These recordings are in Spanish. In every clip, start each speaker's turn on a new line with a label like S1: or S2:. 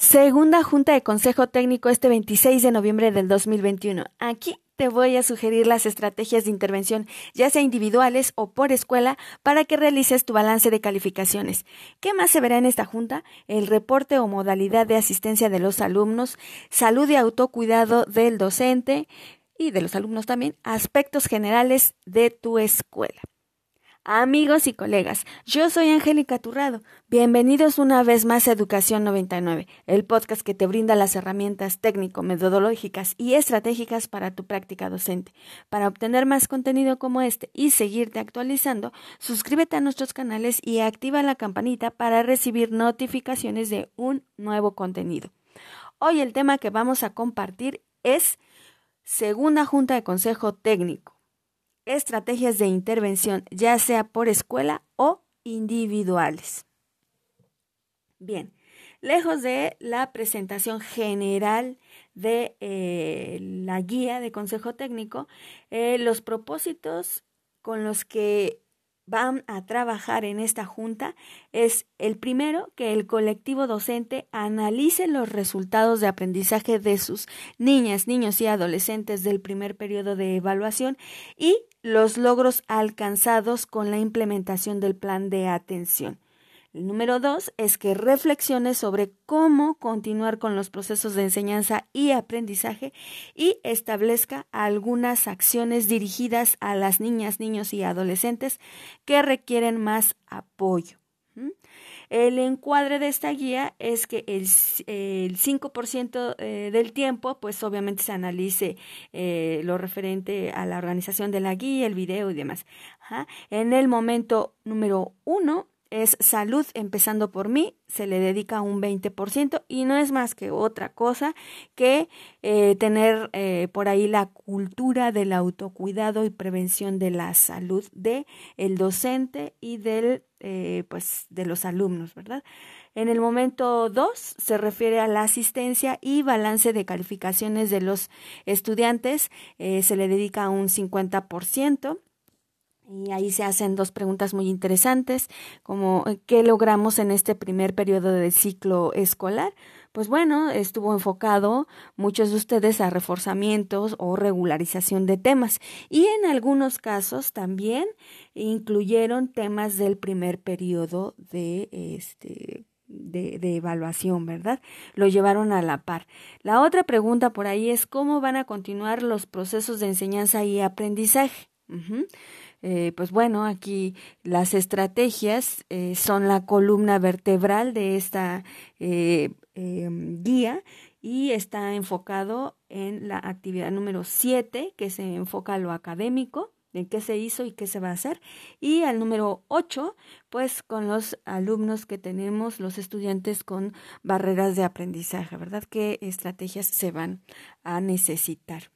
S1: Segunda Junta de Consejo Técnico este 26 de noviembre del 2021. Aquí te voy a sugerir las estrategias de intervención, ya sea individuales o por escuela, para que realices tu balance de calificaciones. ¿Qué más se verá en esta junta? El reporte o modalidad de asistencia de los alumnos, salud y autocuidado del docente y de los alumnos también, aspectos generales de tu escuela. Amigos y colegas, yo soy Angélica Turrado. Bienvenidos una vez más a Educación 99, el podcast que te brinda las herramientas técnico-metodológicas y estratégicas para tu práctica docente. Para obtener más contenido como este y seguirte actualizando, suscríbete a nuestros canales y activa la campanita para recibir notificaciones de un nuevo contenido. Hoy el tema que vamos a compartir es Segunda Junta de Consejo Técnico estrategias de intervención, ya sea por escuela o individuales. Bien, lejos de la presentación general de eh, la guía de consejo técnico, eh, los propósitos con los que van a trabajar en esta junta es el primero, que el colectivo docente analice los resultados de aprendizaje de sus niñas, niños y adolescentes del primer periodo de evaluación y los logros alcanzados con la implementación del plan de atención. El número dos es que reflexione sobre cómo continuar con los procesos de enseñanza y aprendizaje y establezca algunas acciones dirigidas a las niñas, niños y adolescentes que requieren más apoyo. El encuadre de esta guía es que el, el 5% eh, del tiempo, pues obviamente se analice eh, lo referente a la organización de la guía, el video y demás. En el momento número uno es salud, empezando por mí, se le dedica un 20% y no es más que otra cosa que eh, tener eh, por ahí la cultura del autocuidado y prevención de la salud de el docente y del eh, pues de los alumnos, ¿verdad? En el momento 2 se refiere a la asistencia y balance de calificaciones de los estudiantes, se le dedica un 50%. Y ahí se hacen dos preguntas muy interesantes, como eh, ¿qué logramos en este primer periodo del ciclo escolar? Pues bueno, estuvo enfocado muchos de ustedes a reforzamientos o regularización de temas y en algunos casos también incluyeron temas del primer periodo de este de, de, evaluación, ¿verdad? Lo llevaron a la par. La otra pregunta por ahí es cómo van a continuar los procesos de enseñanza y aprendizaje. Eh, pues bueno, aquí las estrategias eh, son la columna vertebral de esta eh, em, guía y está enfocado en la actividad número 7, que se enfoca a lo académico, en qué se hizo y qué se va a hacer. Y al número 8, pues con los alumnos que tenemos, los estudiantes con barreras de aprendizaje, ¿verdad? ¿Qué estrategias se van a necesitar?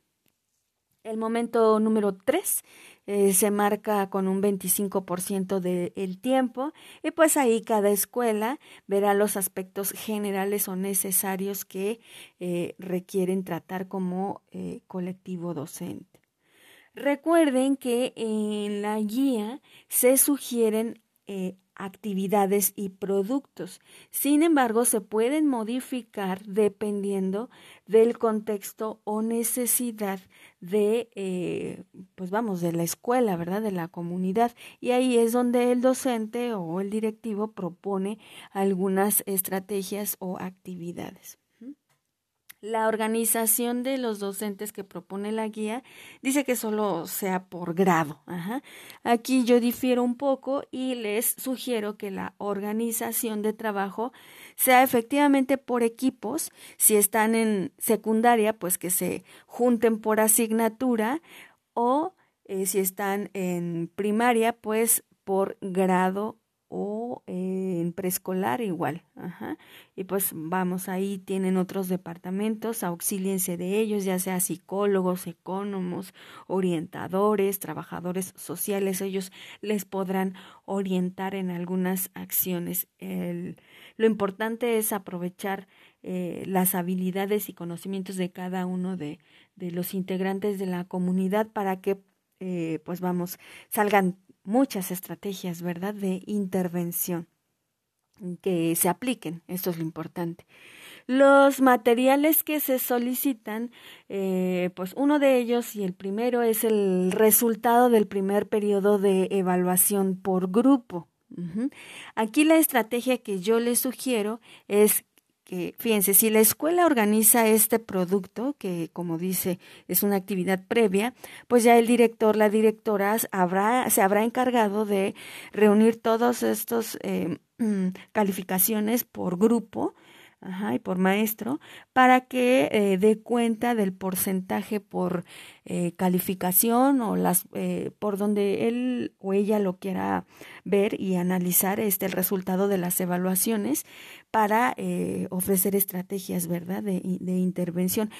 S1: El momento número 3 eh, se marca con un 25% del tiempo y pues ahí cada escuela verá los aspectos generales o necesarios que eh, requieren tratar como eh, colectivo docente. Recuerden que en la guía se sugieren actividades y productos. Sin embargo, se pueden modificar dependiendo del contexto o necesidad de, eh, pues vamos, de la escuela, ¿verdad? De la comunidad. Y ahí es donde el docente o el directivo propone algunas estrategias o actividades. La organización de los docentes que propone la guía dice que solo sea por grado. Aquí yo difiero un poco y les sugiero que la organización de trabajo sea efectivamente por equipos. Si están en secundaria, pues que se junten por asignatura o eh, si están en primaria, pues por grado o eh, en preescolar igual. Ajá. Y pues vamos, ahí tienen otros departamentos, auxíliense de ellos, ya sea psicólogos, economos, orientadores, trabajadores sociales, ellos les podrán orientar en algunas acciones. El, lo importante es aprovechar eh, las habilidades y conocimientos de cada uno de, los integrantes de la comunidad para que eh, pues vamos, salgan muchas estrategias, ¿verdad?, de intervención. que se apliquen. Esto es lo importante. Los materiales que se solicitan, eh, pues uno de ellos y el primero es el resultado del primer periodo de evaluación por grupo. Aquí la estrategia que yo les sugiero es que, fíjense, si la escuela organiza este producto, que como dice es una actividad previa, pues ya el director, la directora habrá, se habrá encargado de reunir todos estos eh, calificaciones por grupo Ajá, y por maestro, para que eh, dé cuenta del porcentaje por eh, calificación o las eh, por donde él o ella lo quiera ver y analizar este el resultado de las evaluaciones para ofrecer estrategias, ¿verdad? De, de intervención.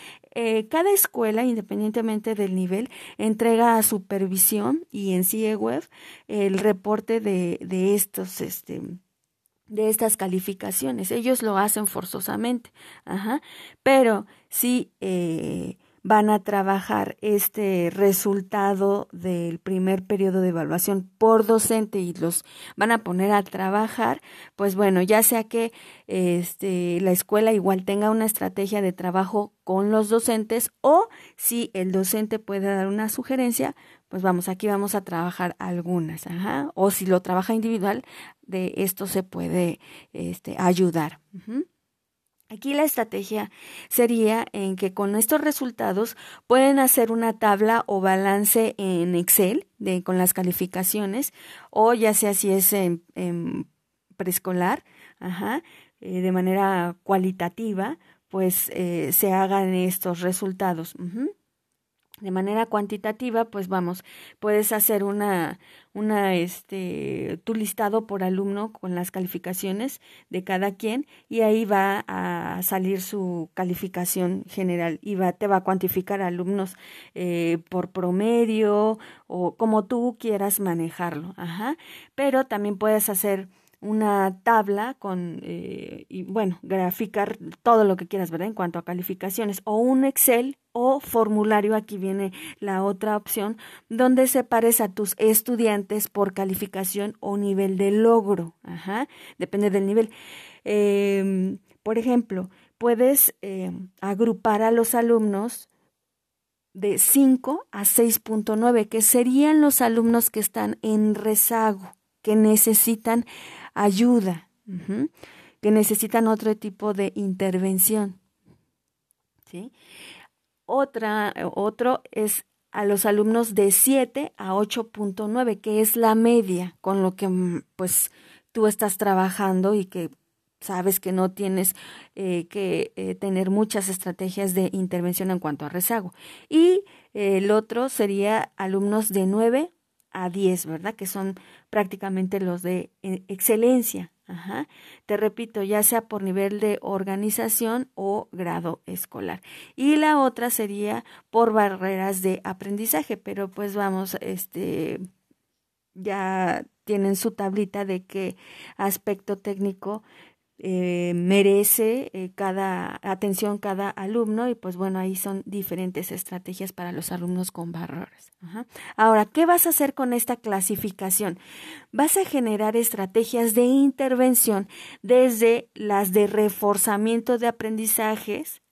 S1: cada escuela, independientemente del nivel, entrega a supervisión y en CIEWeb el reporte de, de estos, este, de estas calificaciones. Ellos lo hacen forzosamente, Ajá. pero si eh, van a trabajar este resultado del primer periodo de evaluación por docente y los van a poner a trabajar, pues bueno, ya sea que este, la escuela igual tenga una estrategia de trabajo con los docentes o si el docente puede dar una sugerencia, pues vamos, aquí vamos a trabajar algunas, ajá, o si lo trabaja individual, de esto se puede este, ayudar. Aquí la estrategia sería en que con estos resultados pueden hacer una tabla o balance en Excel de, con las calificaciones o ya sea si es en, preescolar, eh, de manera cualitativa, pues eh, se hagan estos resultados de manera cuantitativa, pues vamos, puedes hacer una, una, este, tu listado por alumno con las calificaciones de cada quien y ahí va a salir su calificación general y va, te va a cuantificar alumnos eh, por promedio o como tú quieras manejarlo, ajá, pero también puedes hacer una tabla con, eh, y bueno, graficar todo lo que quieras, ¿verdad? En cuanto a calificaciones, o un Excel o formulario, aquí viene la otra opción, donde separes a tus estudiantes por calificación o nivel de logro. Ajá, depende del nivel. Em, por ejemplo, puedes em, agrupar a los alumnos de 5 a 6.9, que serían los alumnos que están en rezago, que necesitan ayuda, que necesitan otro tipo de intervención. ¿sí? Otra, otro es a los alumnos de 7 a 8.9, que es la media con lo que mm, pues tú estás trabajando y que sabes que no tienes eh, que eh, tener muchas estrategias de intervención en cuanto a rezago. Y el otro sería alumnos de 9 a 10, ¿verdad? Que son prácticamente los de eh, excelencia. Ajá. Te repito, ya sea por nivel de organización o grado escolar. Y la otra sería por barreras de aprendizaje, pero pues vamos, este, ya tienen su tablita de qué aspecto técnico eh, merece eh, cada atención cada alumno y pues bueno ahí son diferentes estrategias para los alumnos con barreras. Ahora, ¿qué vas a hacer con esta clasificación? Vas a generar estrategias de intervención desde las de reforzamiento de aprendizajes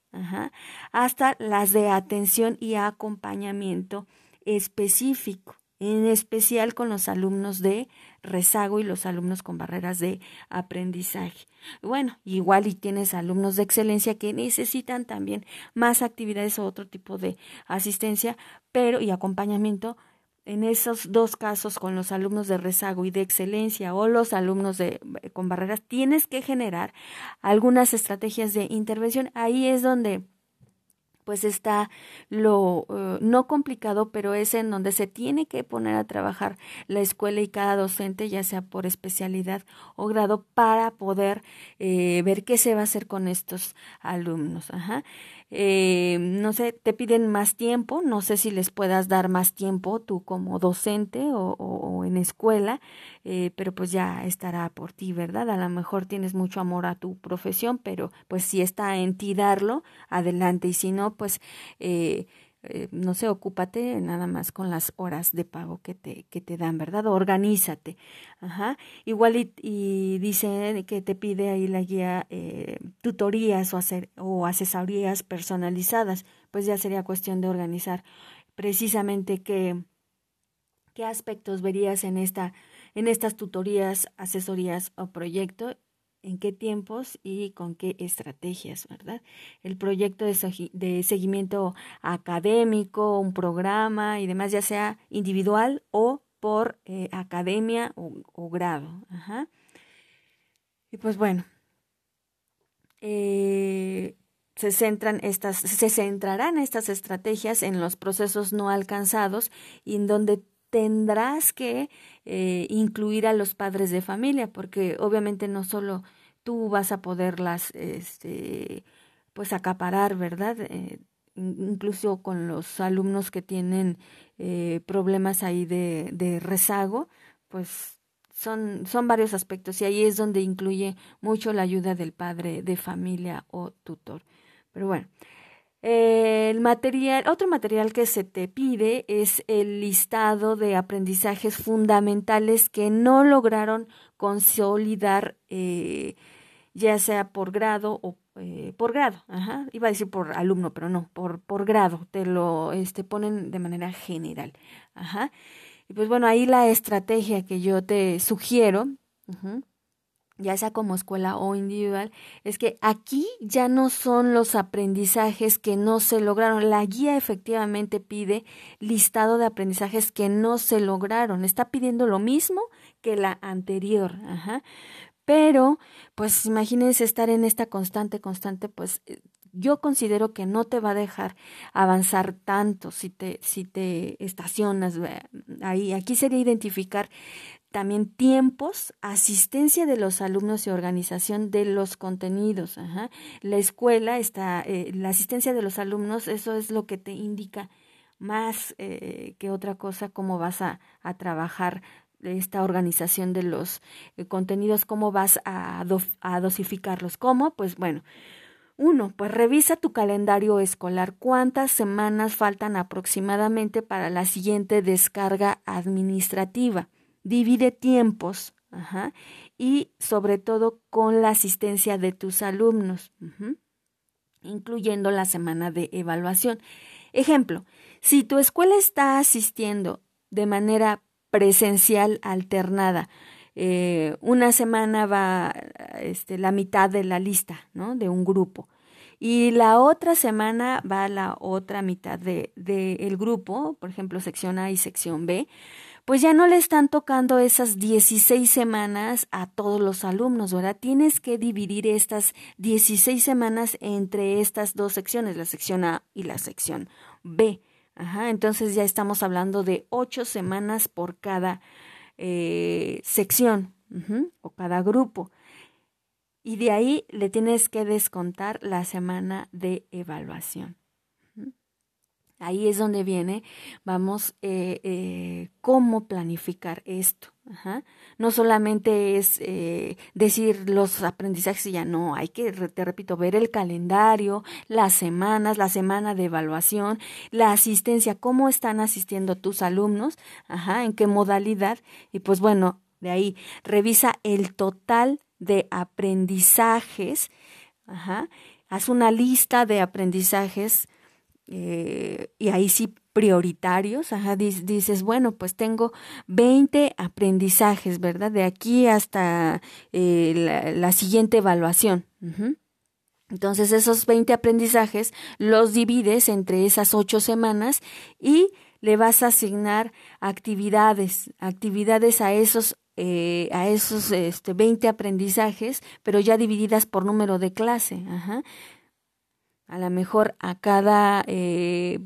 S1: hasta las de atención y acompañamiento específico en especial con los alumnos de rezago y los alumnos con barreras de aprendizaje. Bueno, igual y tienes alumnos de excelencia que necesitan también más actividades o otro tipo de asistencia, pero y acompañamiento. En esos dos casos, con los alumnos de rezago y de excelencia o los alumnos de, con barreras, tienes que generar algunas estrategias de intervención. Ahí es donde pues está lo eh, no complicado, pero es en donde se tiene que poner a trabajar la escuela y cada docente, ya sea por especialidad o grado, para poder eh, ver qué se va a hacer con estos alumnos. Ajá. Eh, no sé, te piden más tiempo, no sé si les puedas dar más tiempo tú como docente o, en escuela, eh, pero pues ya estará por ti, ¿verdad? A lo mejor tienes mucho amor a tu profesión, pero pues si está en ti darlo, adelante, y si no, pues... Eh, eh, no sé, ocúpate nada más con las horas de pago que te, que te dan, ¿verdad? Organízate. Ajá. Igual y, y dice que te pide ahí la guía eh, tutorías o, hacer, o asesorías personalizadas, pues ya sería cuestión de organizar precisamente qué, qué aspectos verías en esta en estas tutorías, asesorías o proyecto en qué tiempos y con qué estrategias, ¿verdad? El proyecto de, seguimiento académico, un programa y demás, ya sea individual o por eh, academia o, grado. Ajá. Y pues bueno, eh, se centran estas, se centrarán estas estrategias en los procesos no alcanzados y en donde tendrás que eh, incluir a los padres de familia, porque obviamente no solo tú vas a poderlas, este, pues acaparar, ¿verdad? Eh, incluso con los alumnos que tienen eh, problemas ahí de, de rezago, pues son, son varios aspectos y ahí es donde incluye mucho la ayuda del padre de familia o tutor. Pero bueno, el material, otro material que se te pide es el listado de aprendizajes fundamentales que no lograron consolidar, eh, ya sea por grado o eh, por grado, ajá, iba a decir por alumno, pero no, por, por grado, te lo este, ponen de manera general, ajá. Y pues bueno, ahí la estrategia que yo te sugiero, ya sea como escuela o individual, es que aquí ya no son los aprendizajes que no se lograron. La guía efectivamente pide listado de aprendizajes que no se lograron. Está pidiendo lo mismo que la anterior. Ajá. Pero, pues imagínense estar en esta constante, constante, pues eh, yo considero que no te va a dejar avanzar tanto si te, si te estacionas ahí. Aquí sería identificar también tiempos, asistencia de los alumnos y organización de los contenidos. La escuela está, eh, la asistencia de los alumnos, eso es lo que te indica más eh, que otra cosa cómo vas a, a trabajar esta organización de los eh, contenidos, cómo vas a, a dosificarlos. ¿Cómo? Pues bueno, uno, pues revisa tu calendario escolar. ¿Cuántas semanas faltan aproximadamente para la siguiente descarga administrativa? Divide tiempos y sobre todo con la asistencia de tus alumnos, incluyendo la semana de evaluación. Ejemplo, si tu escuela está asistiendo de manera presencial alternada, eh, una semana va este, la mitad de la lista ¿no? de un grupo y la otra semana va la otra mitad del de, el grupo, por ejemplo, sección A y sección B, pues ya no le están tocando esas 16 semanas a todos los alumnos, ¿verdad? Tienes que dividir estas 16 semanas entre estas dos secciones, la sección A y la sección B. Ajá, entonces ya estamos hablando de ocho semanas por cada eh, sección o cada grupo. Y de ahí le tienes que descontar la semana de evaluación. Ahí es donde viene, vamos, eh, eh, cómo planificar esto. No solamente es eh, decir los aprendizajes y ya no, hay que, te repito, ver el calendario, las semanas, la semana de evaluación, la asistencia, cómo están asistiendo tus alumnos, Ajá, en qué modalidad. Y pues bueno, de ahí revisa el total de aprendizajes. Ajá, haz una lista de aprendizajes eh, y ahí sí prioritarios, ajá, dices, bueno, pues tengo 20 aprendizajes, ¿verdad? De aquí hasta eh, la, siguiente evaluación. Entonces esos 20 aprendizajes los divides entre esas ocho semanas y le vas a asignar actividades, actividades a esos eh, a esos este, 20 aprendizajes, pero ya divididas por número de clase. Ajá a lo mejor a cada eh,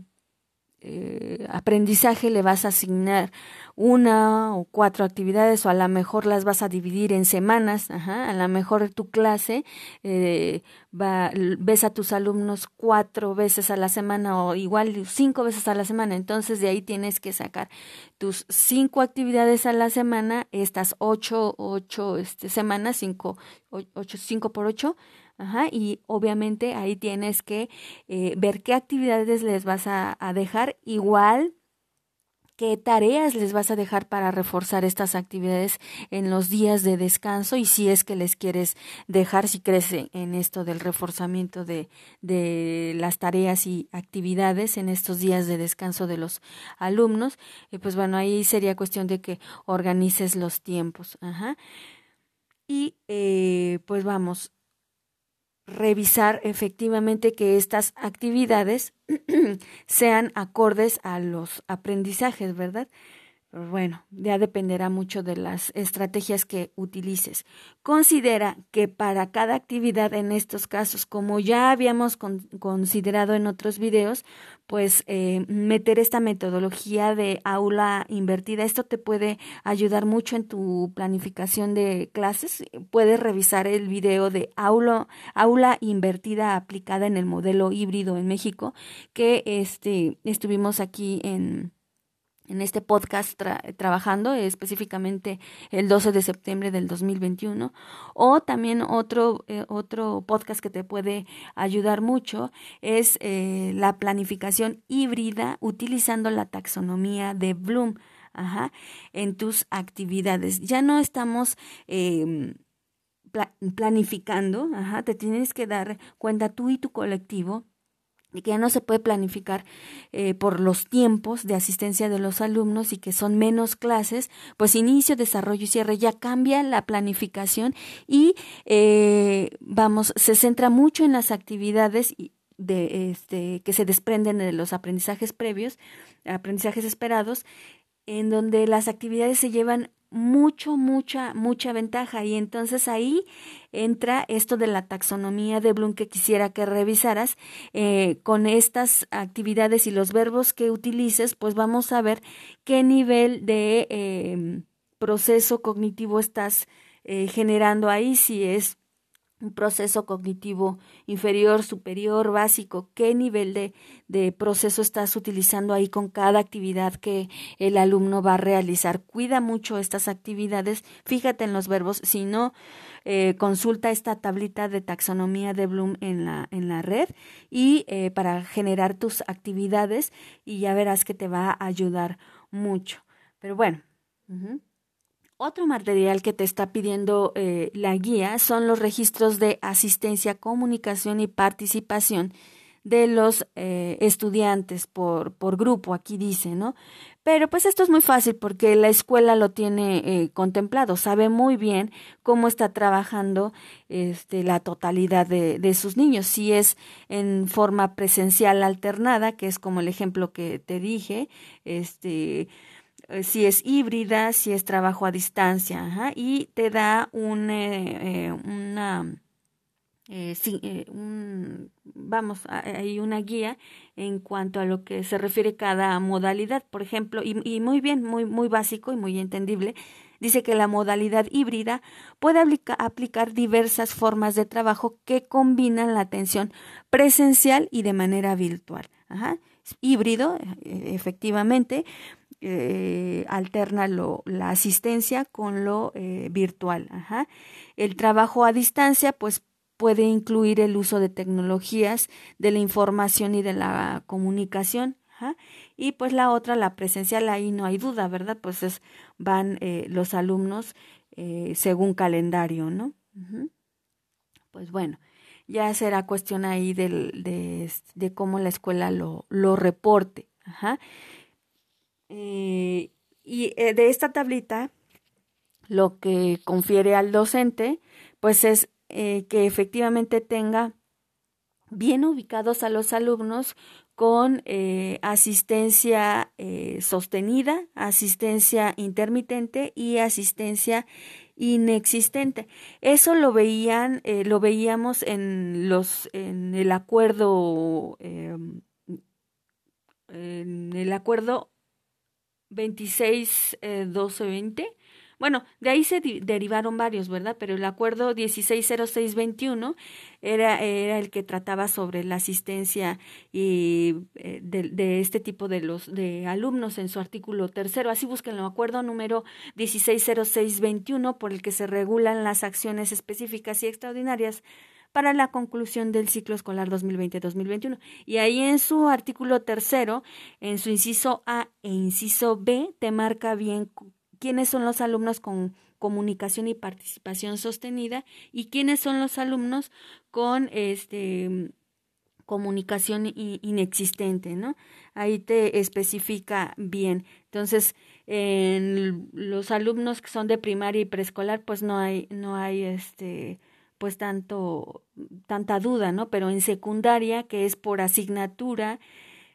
S1: eh, aprendizaje le vas a asignar una o cuatro actividades o a lo mejor las vas a dividir en semanas, a lo mejor tu clase eh, va, ves a tus alumnos cuatro veces a la semana o igual cinco veces a la semana, entonces de ahí tienes que sacar tus cinco actividades a la semana, estas ocho, ocho este, semanas, cinco, ocho, cinco por ocho, Ajá, y obviamente ahí tienes que eh, ver qué actividades les vas a, dejar igual qué tareas les vas a dejar para reforzar estas actividades en los días de descanso y si es que les quieres dejar, si crees en esto del reforzamiento de, de las tareas y actividades en estos días de descanso de los alumnos, eh, pues bueno, ahí sería cuestión de que organices los tiempos. Ajá. Y eh, pues vamos, revisar efectivamente que estas actividades sean acordes a los aprendizajes, ¿verdad? Bueno, ya dependerá mucho de las estrategias que utilices. Considera que para cada actividad en estos casos, como ya habíamos considerado en otros videos, pues eh, meter esta metodología de aula invertida, esto te puede ayudar mucho en tu planificación de clases. Puedes revisar el video de aula, aula invertida aplicada en el modelo híbrido en México, que este, estuvimos aquí en en este podcast trabajando específicamente el 12 de septiembre del 2021 o también otro eh, otro podcast que te puede ayudar mucho es eh, la planificación híbrida utilizando la taxonomía de Bloom ajá, en tus actividades. Ya no estamos eh, planificando ajá, te tienes que dar cuenta tú y tu colectivo y que ya no se puede planificar eh, por los tiempos de asistencia de los alumnos y que son menos clases, pues inicio, desarrollo y cierre ya cambia la planificación y eh, vamos, se centra mucho en las actividades de este que se desprenden de los aprendizajes previos, aprendizajes esperados, en donde las actividades se llevan mucho, mucha, mucha ventaja. Y entonces ahí entra esto de la taxonomía de Bloom que quisiera que revisaras. Eh, con estas actividades y los verbos que utilices, pues vamos a ver qué nivel de eh, proceso cognitivo estás eh, generando ahí, si es un proceso cognitivo inferior, superior, básico, qué nivel de, de, proceso estás utilizando ahí con cada actividad que el alumno va a realizar. Cuida mucho estas actividades, fíjate en los verbos, si no, eh, consulta esta tablita de taxonomía de Bloom en la, en la red y eh, para generar tus actividades y ya verás que te va a ayudar mucho. Pero bueno. Otro material que te está pidiendo eh, la guía son los registros de asistencia, comunicación y participación de los eh, estudiantes por, por grupo, aquí dice, ¿no? Pero pues esto es muy fácil porque la escuela lo tiene eh, contemplado, sabe muy bien cómo está trabajando este, la totalidad de, de, sus niños. Si es en forma presencial alternada, que es como el ejemplo que te dije, este, si es híbrida, si es trabajo a distancia, y te da eh, eh, una, un, vamos, hay una guía en cuanto a lo que se refiere cada modalidad, por ejemplo, y, muy bien, muy, muy básico y muy entendible, dice que la modalidad híbrida puede aplicar diversas formas de trabajo que combinan la atención presencial y de manera virtual. Ajá. Híbrido, efectivamente, eh, alterna lo, la asistencia con lo eh, virtual. Ajá. El trabajo a distancia, pues puede incluir el uso de tecnologías de la información y de la comunicación. Y pues la otra, la presencial, ahí no hay duda, ¿verdad? Pues es, van eh, los alumnos según calendario, ¿no? Pues bueno, ya será cuestión ahí del, de, cómo la escuela lo, lo reporte. Eh, y eh, de esta tablita, lo que confiere al docente, pues es eh, que efectivamente tenga bien ubicados a los alumnos con asistencia sostenida, asistencia intermitente y asistencia inexistente. Eso lo veían, lo veíamos en los, en el acuerdo, em, en el acuerdo 26, eh, 12, 20. Bueno, de ahí se derivaron varios, ¿verdad? Pero el acuerdo 160621 era, era el que trataba sobre la asistencia y, eh, de, de, este tipo de los de alumnos en su artículo tercero. Así busquen el acuerdo número 160621 por el que se regulan las acciones específicas y extraordinarias para la conclusión del ciclo escolar 2020-2021. Y ahí en su artículo tercero, en su inciso A e inciso B, te marca bien quiénes son los alumnos con comunicación y participación sostenida y quiénes son los alumnos con este comunicación inexistente, ¿no? Ahí te especifica bien. Entonces, en los alumnos que son de primaria y preescolar, pues no hay, no hay este, pues tanto, tanta duda, ¿no? Pero en secundaria, que es por asignatura,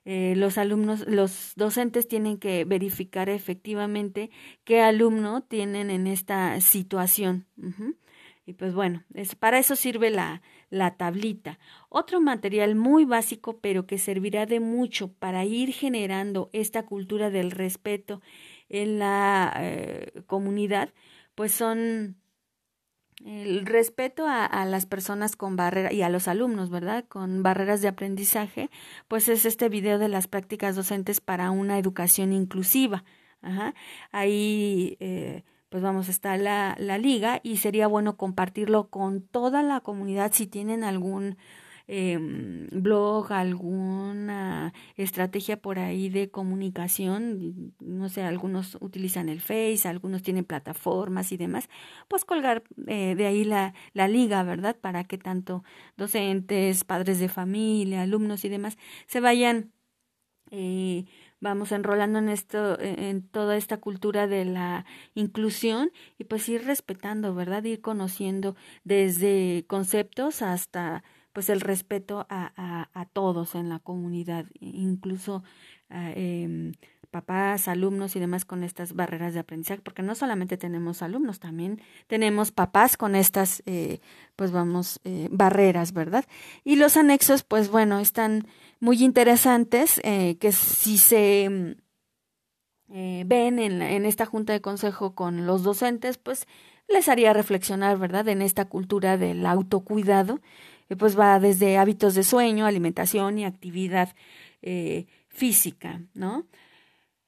S1: eh, los alumnos, los docentes tienen que verificar efectivamente qué alumno tienen en esta situación. Y pues bueno, es, para eso sirve la, la tablita. Otro material muy básico, pero que servirá de mucho para ir generando esta cultura del respeto en la eh, comunidad, pues son el respeto a, las personas con barreras y a los alumnos, ¿verdad? Con barreras de aprendizaje, pues es este video de las prácticas docentes para una educación inclusiva. Ajá. Ahí, eh, pues vamos, está la, la liga y sería bueno compartirlo con toda la comunidad si tienen algún eh, blog, alguna estrategia por ahí de comunicación, no sé, algunos utilizan el Face, algunos tienen plataformas y demás, pues colgar eh, de ahí la, la liga, ¿verdad? Para que tanto docentes, padres de familia, alumnos y demás se vayan eh, vamos enrolando en esto, en toda esta cultura de la inclusión y pues ir respetando, ¿verdad? Ir conociendo desde conceptos hasta pues el respeto a, a, a todos en la comunidad, incluso eh, papás, alumnos y demás con estas barreras de aprendizaje, porque no solamente tenemos alumnos, también tenemos papás con estas, eh, pues vamos, eh, barreras, ¿verdad? Y los anexos, pues bueno, están muy interesantes, eh, que si se eh, ven en, en esta junta de consejo con los docentes, pues les haría reflexionar, ¿verdad?, en esta cultura del autocuidado pues va desde hábitos de sueño, alimentación y actividad eh, física, ¿no?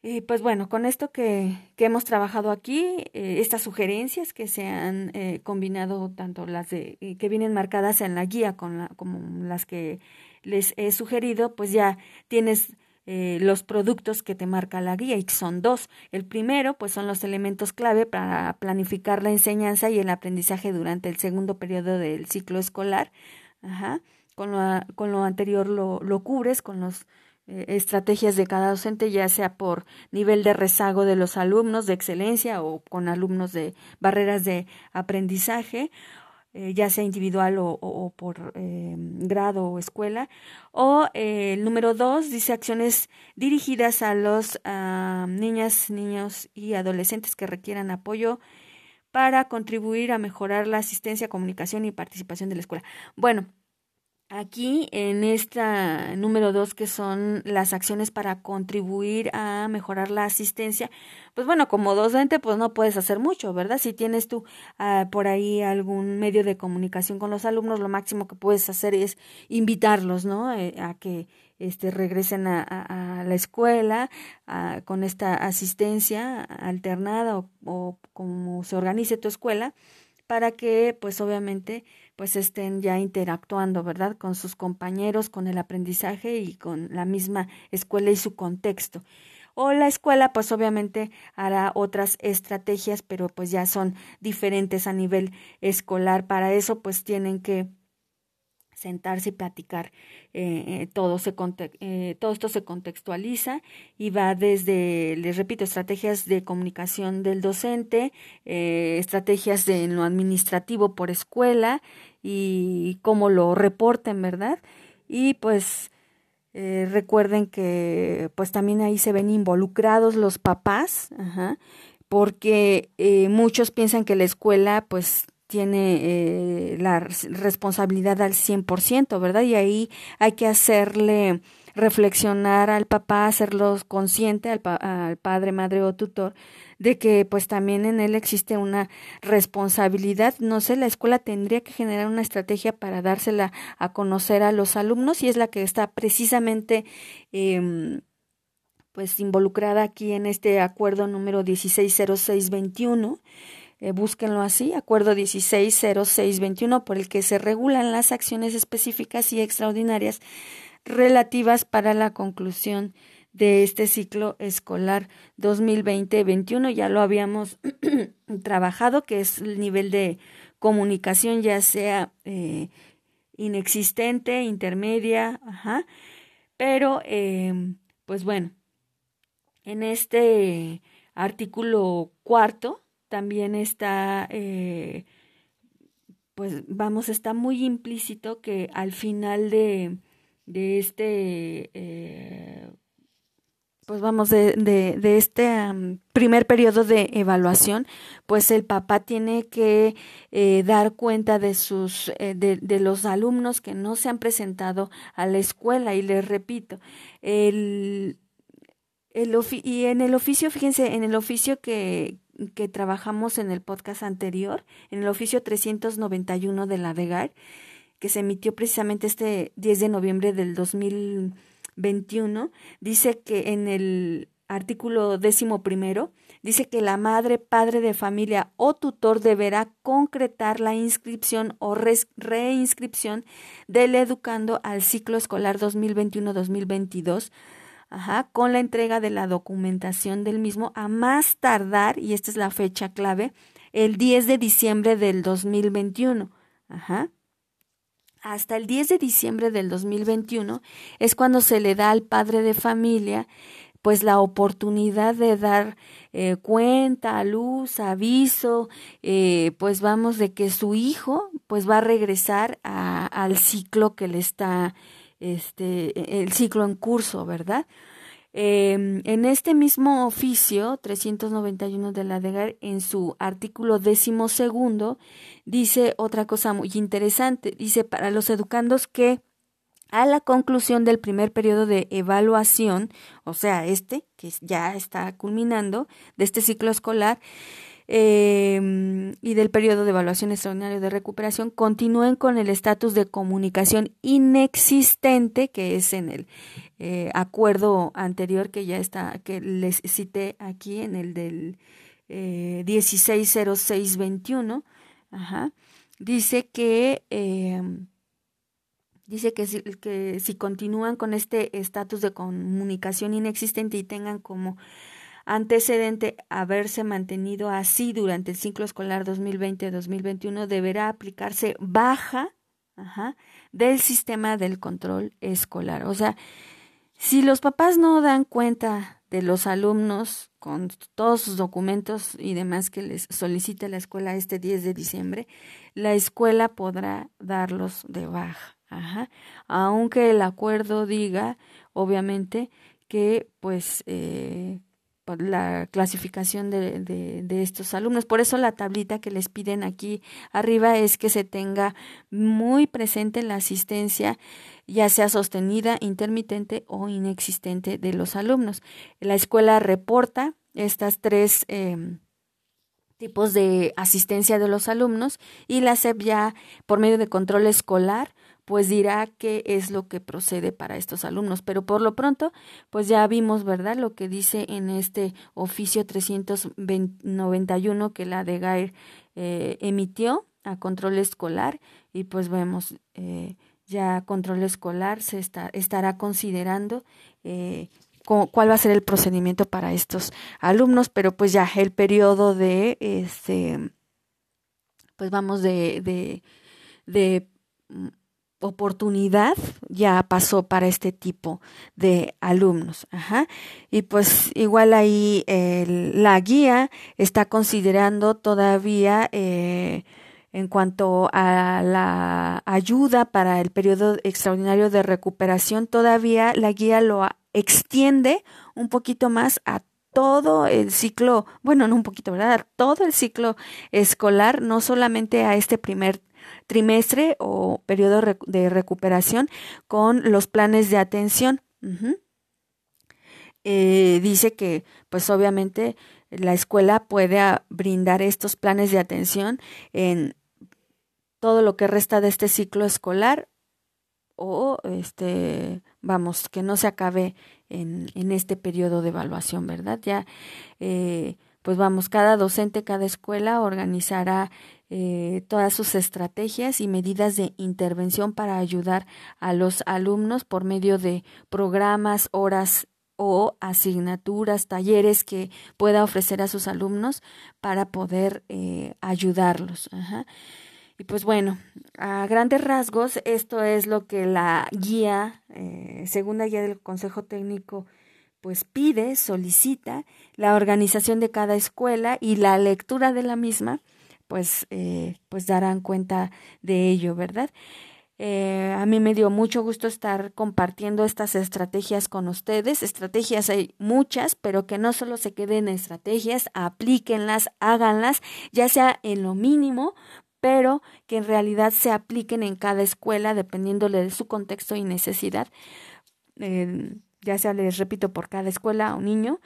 S1: Y pues bueno, con esto que, que hemos trabajado aquí, eh, estas sugerencias que se han eh, combinado, tanto las de, que vienen marcadas en la guía con como las que les he sugerido, pues ya tienes los productos que te marca la guía y son dos. El primero, pues son los elementos clave para planificar la enseñanza y el aprendizaje durante el segundo periodo del ciclo escolar. Ajá. Con lo, con lo anterior lo, lo cubres con las eh, estrategias de cada docente, ya sea por nivel de rezago de los alumnos de excelencia o con alumnos de barreras de aprendizaje, eh, ya sea individual o, o, por eh, grado o escuela. O el número dos dice acciones dirigidas a los niñas, niños y adolescentes que requieran apoyo para contribuir a mejorar la asistencia, comunicación y participación de la escuela. Bueno, Aquí en esta número dos, que son las acciones para contribuir a mejorar la asistencia, pues bueno, como docente, pues no puedes hacer mucho, ¿verdad? Si tienes tú uh, por ahí algún medio de comunicación con los alumnos, lo máximo que puedes hacer es invitarlos, ¿no? Eh, a que este, regresen a, la escuela con esta asistencia alternada o, o como se organice tu escuela para que pues obviamente pues estén ya interactuando, ¿verdad? Con sus compañeros, con el aprendizaje y con la misma escuela y su contexto. O la escuela pues obviamente hará otras estrategias, pero pues ya son diferentes a nivel escolar. Para eso pues tienen que sentarse y platicar. Eh, eh, todo, se eh, todo esto se contextualiza y va desde, les repito, estrategias de comunicación del docente, estrategias de lo administrativo por escuela y cómo lo reporten, ¿verdad? Y pues recuerden que pues también ahí se ven involucrados los papás, ajá, porque muchos piensan que la escuela pues tiene eh, la responsabilidad al 100%, ¿verdad? Y ahí hay que hacerle reflexionar al papá, hacerlo consciente al, al, padre, madre o tutor de que pues también en él existe una responsabilidad. No sé, la escuela tendría que generar una estrategia para dársela a conocer a los alumnos y es la que está precisamente eh, pues involucrada aquí en este acuerdo número 160621 eh, búsquenlo así, acuerdo 160621, por el que se regulan las acciones específicas y extraordinarias relativas para la conclusión de este ciclo escolar 2020-21. Ya lo habíamos trabajado, que es el nivel de comunicación, ya sea eh, inexistente, intermedia, ajá, pero em, pues bueno, en este artículo cuarto también está, eh, pues vamos, está muy implícito que al final de, de este, eh, pues vamos, de, de, este primer periodo de evaluación, pues el papá tiene que eh, dar cuenta de sus, de, de, los alumnos que no se han presentado a la escuela. Y les repito, el, el y en el oficio, fíjense, en el oficio que, que trabajamos en el podcast anterior, en el oficio 391 de la DEGAR, que se emitió precisamente este 10 de noviembre del 2021, dice que en el artículo décimo primero, dice que la madre, padre de familia o tutor deberá concretar la inscripción o reinscripción del educando al ciclo escolar 2021-2022 Ajá, con la entrega de la documentación del mismo a más tardar, y esta es la fecha clave, el 10 de diciembre del 2021. Ajá. Hasta el 10 de diciembre del 2021 es cuando se le da al padre de familia pues la oportunidad de dar eh, cuenta, luz, aviso, eh, pues vamos de que su hijo pues va a regresar a, al ciclo que le está este, e, el ciclo en curso, ¿verdad? Em, en este mismo oficio 391 de la DEGAR, en su artículo décimo segundo, dice otra cosa muy interesante. Dice para los educandos que a la conclusión del primer periodo de evaluación, o sea, este, que ya está culminando, de este ciclo escolar, eh, y del periodo de evaluación extraordinario de recuperación continúen con el estatus de comunicación inexistente que es en el eh, acuerdo anterior que ya está que les cité aquí en el del eh, 160621 ajá, dice que eh, dice que si, que si continúan con este estatus de comunicación inexistente y tengan como antecedente haberse mantenido así durante el ciclo escolar 2020-2021 deberá aplicarse baja del sistema del control escolar. O sea, si los papás no dan cuenta de los alumnos con todos sus documentos y demás que les solicite la escuela este 10 de diciembre, la escuela podrá darlos de baja. Aunque el acuerdo diga, obviamente, que pues eh, la clasificación de, de, estos alumnos. Por eso la tablita que les piden aquí arriba es que se tenga muy presente la asistencia, ya sea sostenida, intermitente o inexistente de los alumnos. La escuela reporta estas tres em, tipos de asistencia de los alumnos y la SEP ya por medio de control escolar pues dirá qué es lo que procede para estos alumnos. Pero por lo pronto, pues ya vimos, ¿verdad?, lo que dice en este oficio 391 que la de Gair eh, emitió a control escolar y pues vemos eh, ya control escolar se está, estará considerando eh, cuál va a ser el procedimiento para estos alumnos, pero pues ya el periodo de este pues vamos de, de, de oportunidad ya pasó para este tipo de alumnos. Ajá. Y pues igual ahí la guía está considerando todavía eh, en cuanto a la ayuda para el periodo extraordinario de recuperación, todavía la guía lo extiende un poquito más a todo el ciclo, bueno, no un poquito, ¿verdad? todo el ciclo escolar, no solamente a este primer trimestre o periodo de recuperación con los planes de atención. Eh, dice que, pues obviamente, la escuela puede brindar estos planes de atención en todo lo que resta de este ciclo escolar o este vamos que no se acabe en, en este periodo de evaluación verdad ya eh, pues vamos, cada docente, cada escuela organizará eh, todas sus estrategias y medidas de intervención para ayudar a los alumnos por medio de programas, horas o asignaturas, talleres que pueda ofrecer a sus alumnos para poder eh, ayudarlos. Y pues bueno, a grandes rasgos, esto es lo que la guía, eh, segunda guía del Consejo Técnico, pues pide, solicita la organización de cada escuela y la lectura de la misma, pues, eh, pues darán cuenta de ello, ¿verdad? Eh, a mí me dio mucho gusto estar compartiendo estas estrategias con ustedes. Estrategias hay muchas, pero que no solo se queden en estrategias, aplíquenlas, háganlas, ya sea en lo mínimo, pero que en realidad se apliquen en cada escuela dependiéndole de su contexto y necesidad. Eh, ya sea, les repito, por cada escuela o niño,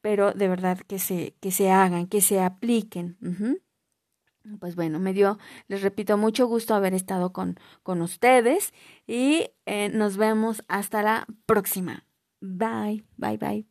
S1: pero de verdad que se, que se hagan, que se apliquen. Pues bueno, me dio, les repito, mucho gusto haber estado con, con ustedes y eh, nos vemos hasta la próxima. Bye, bye, bye.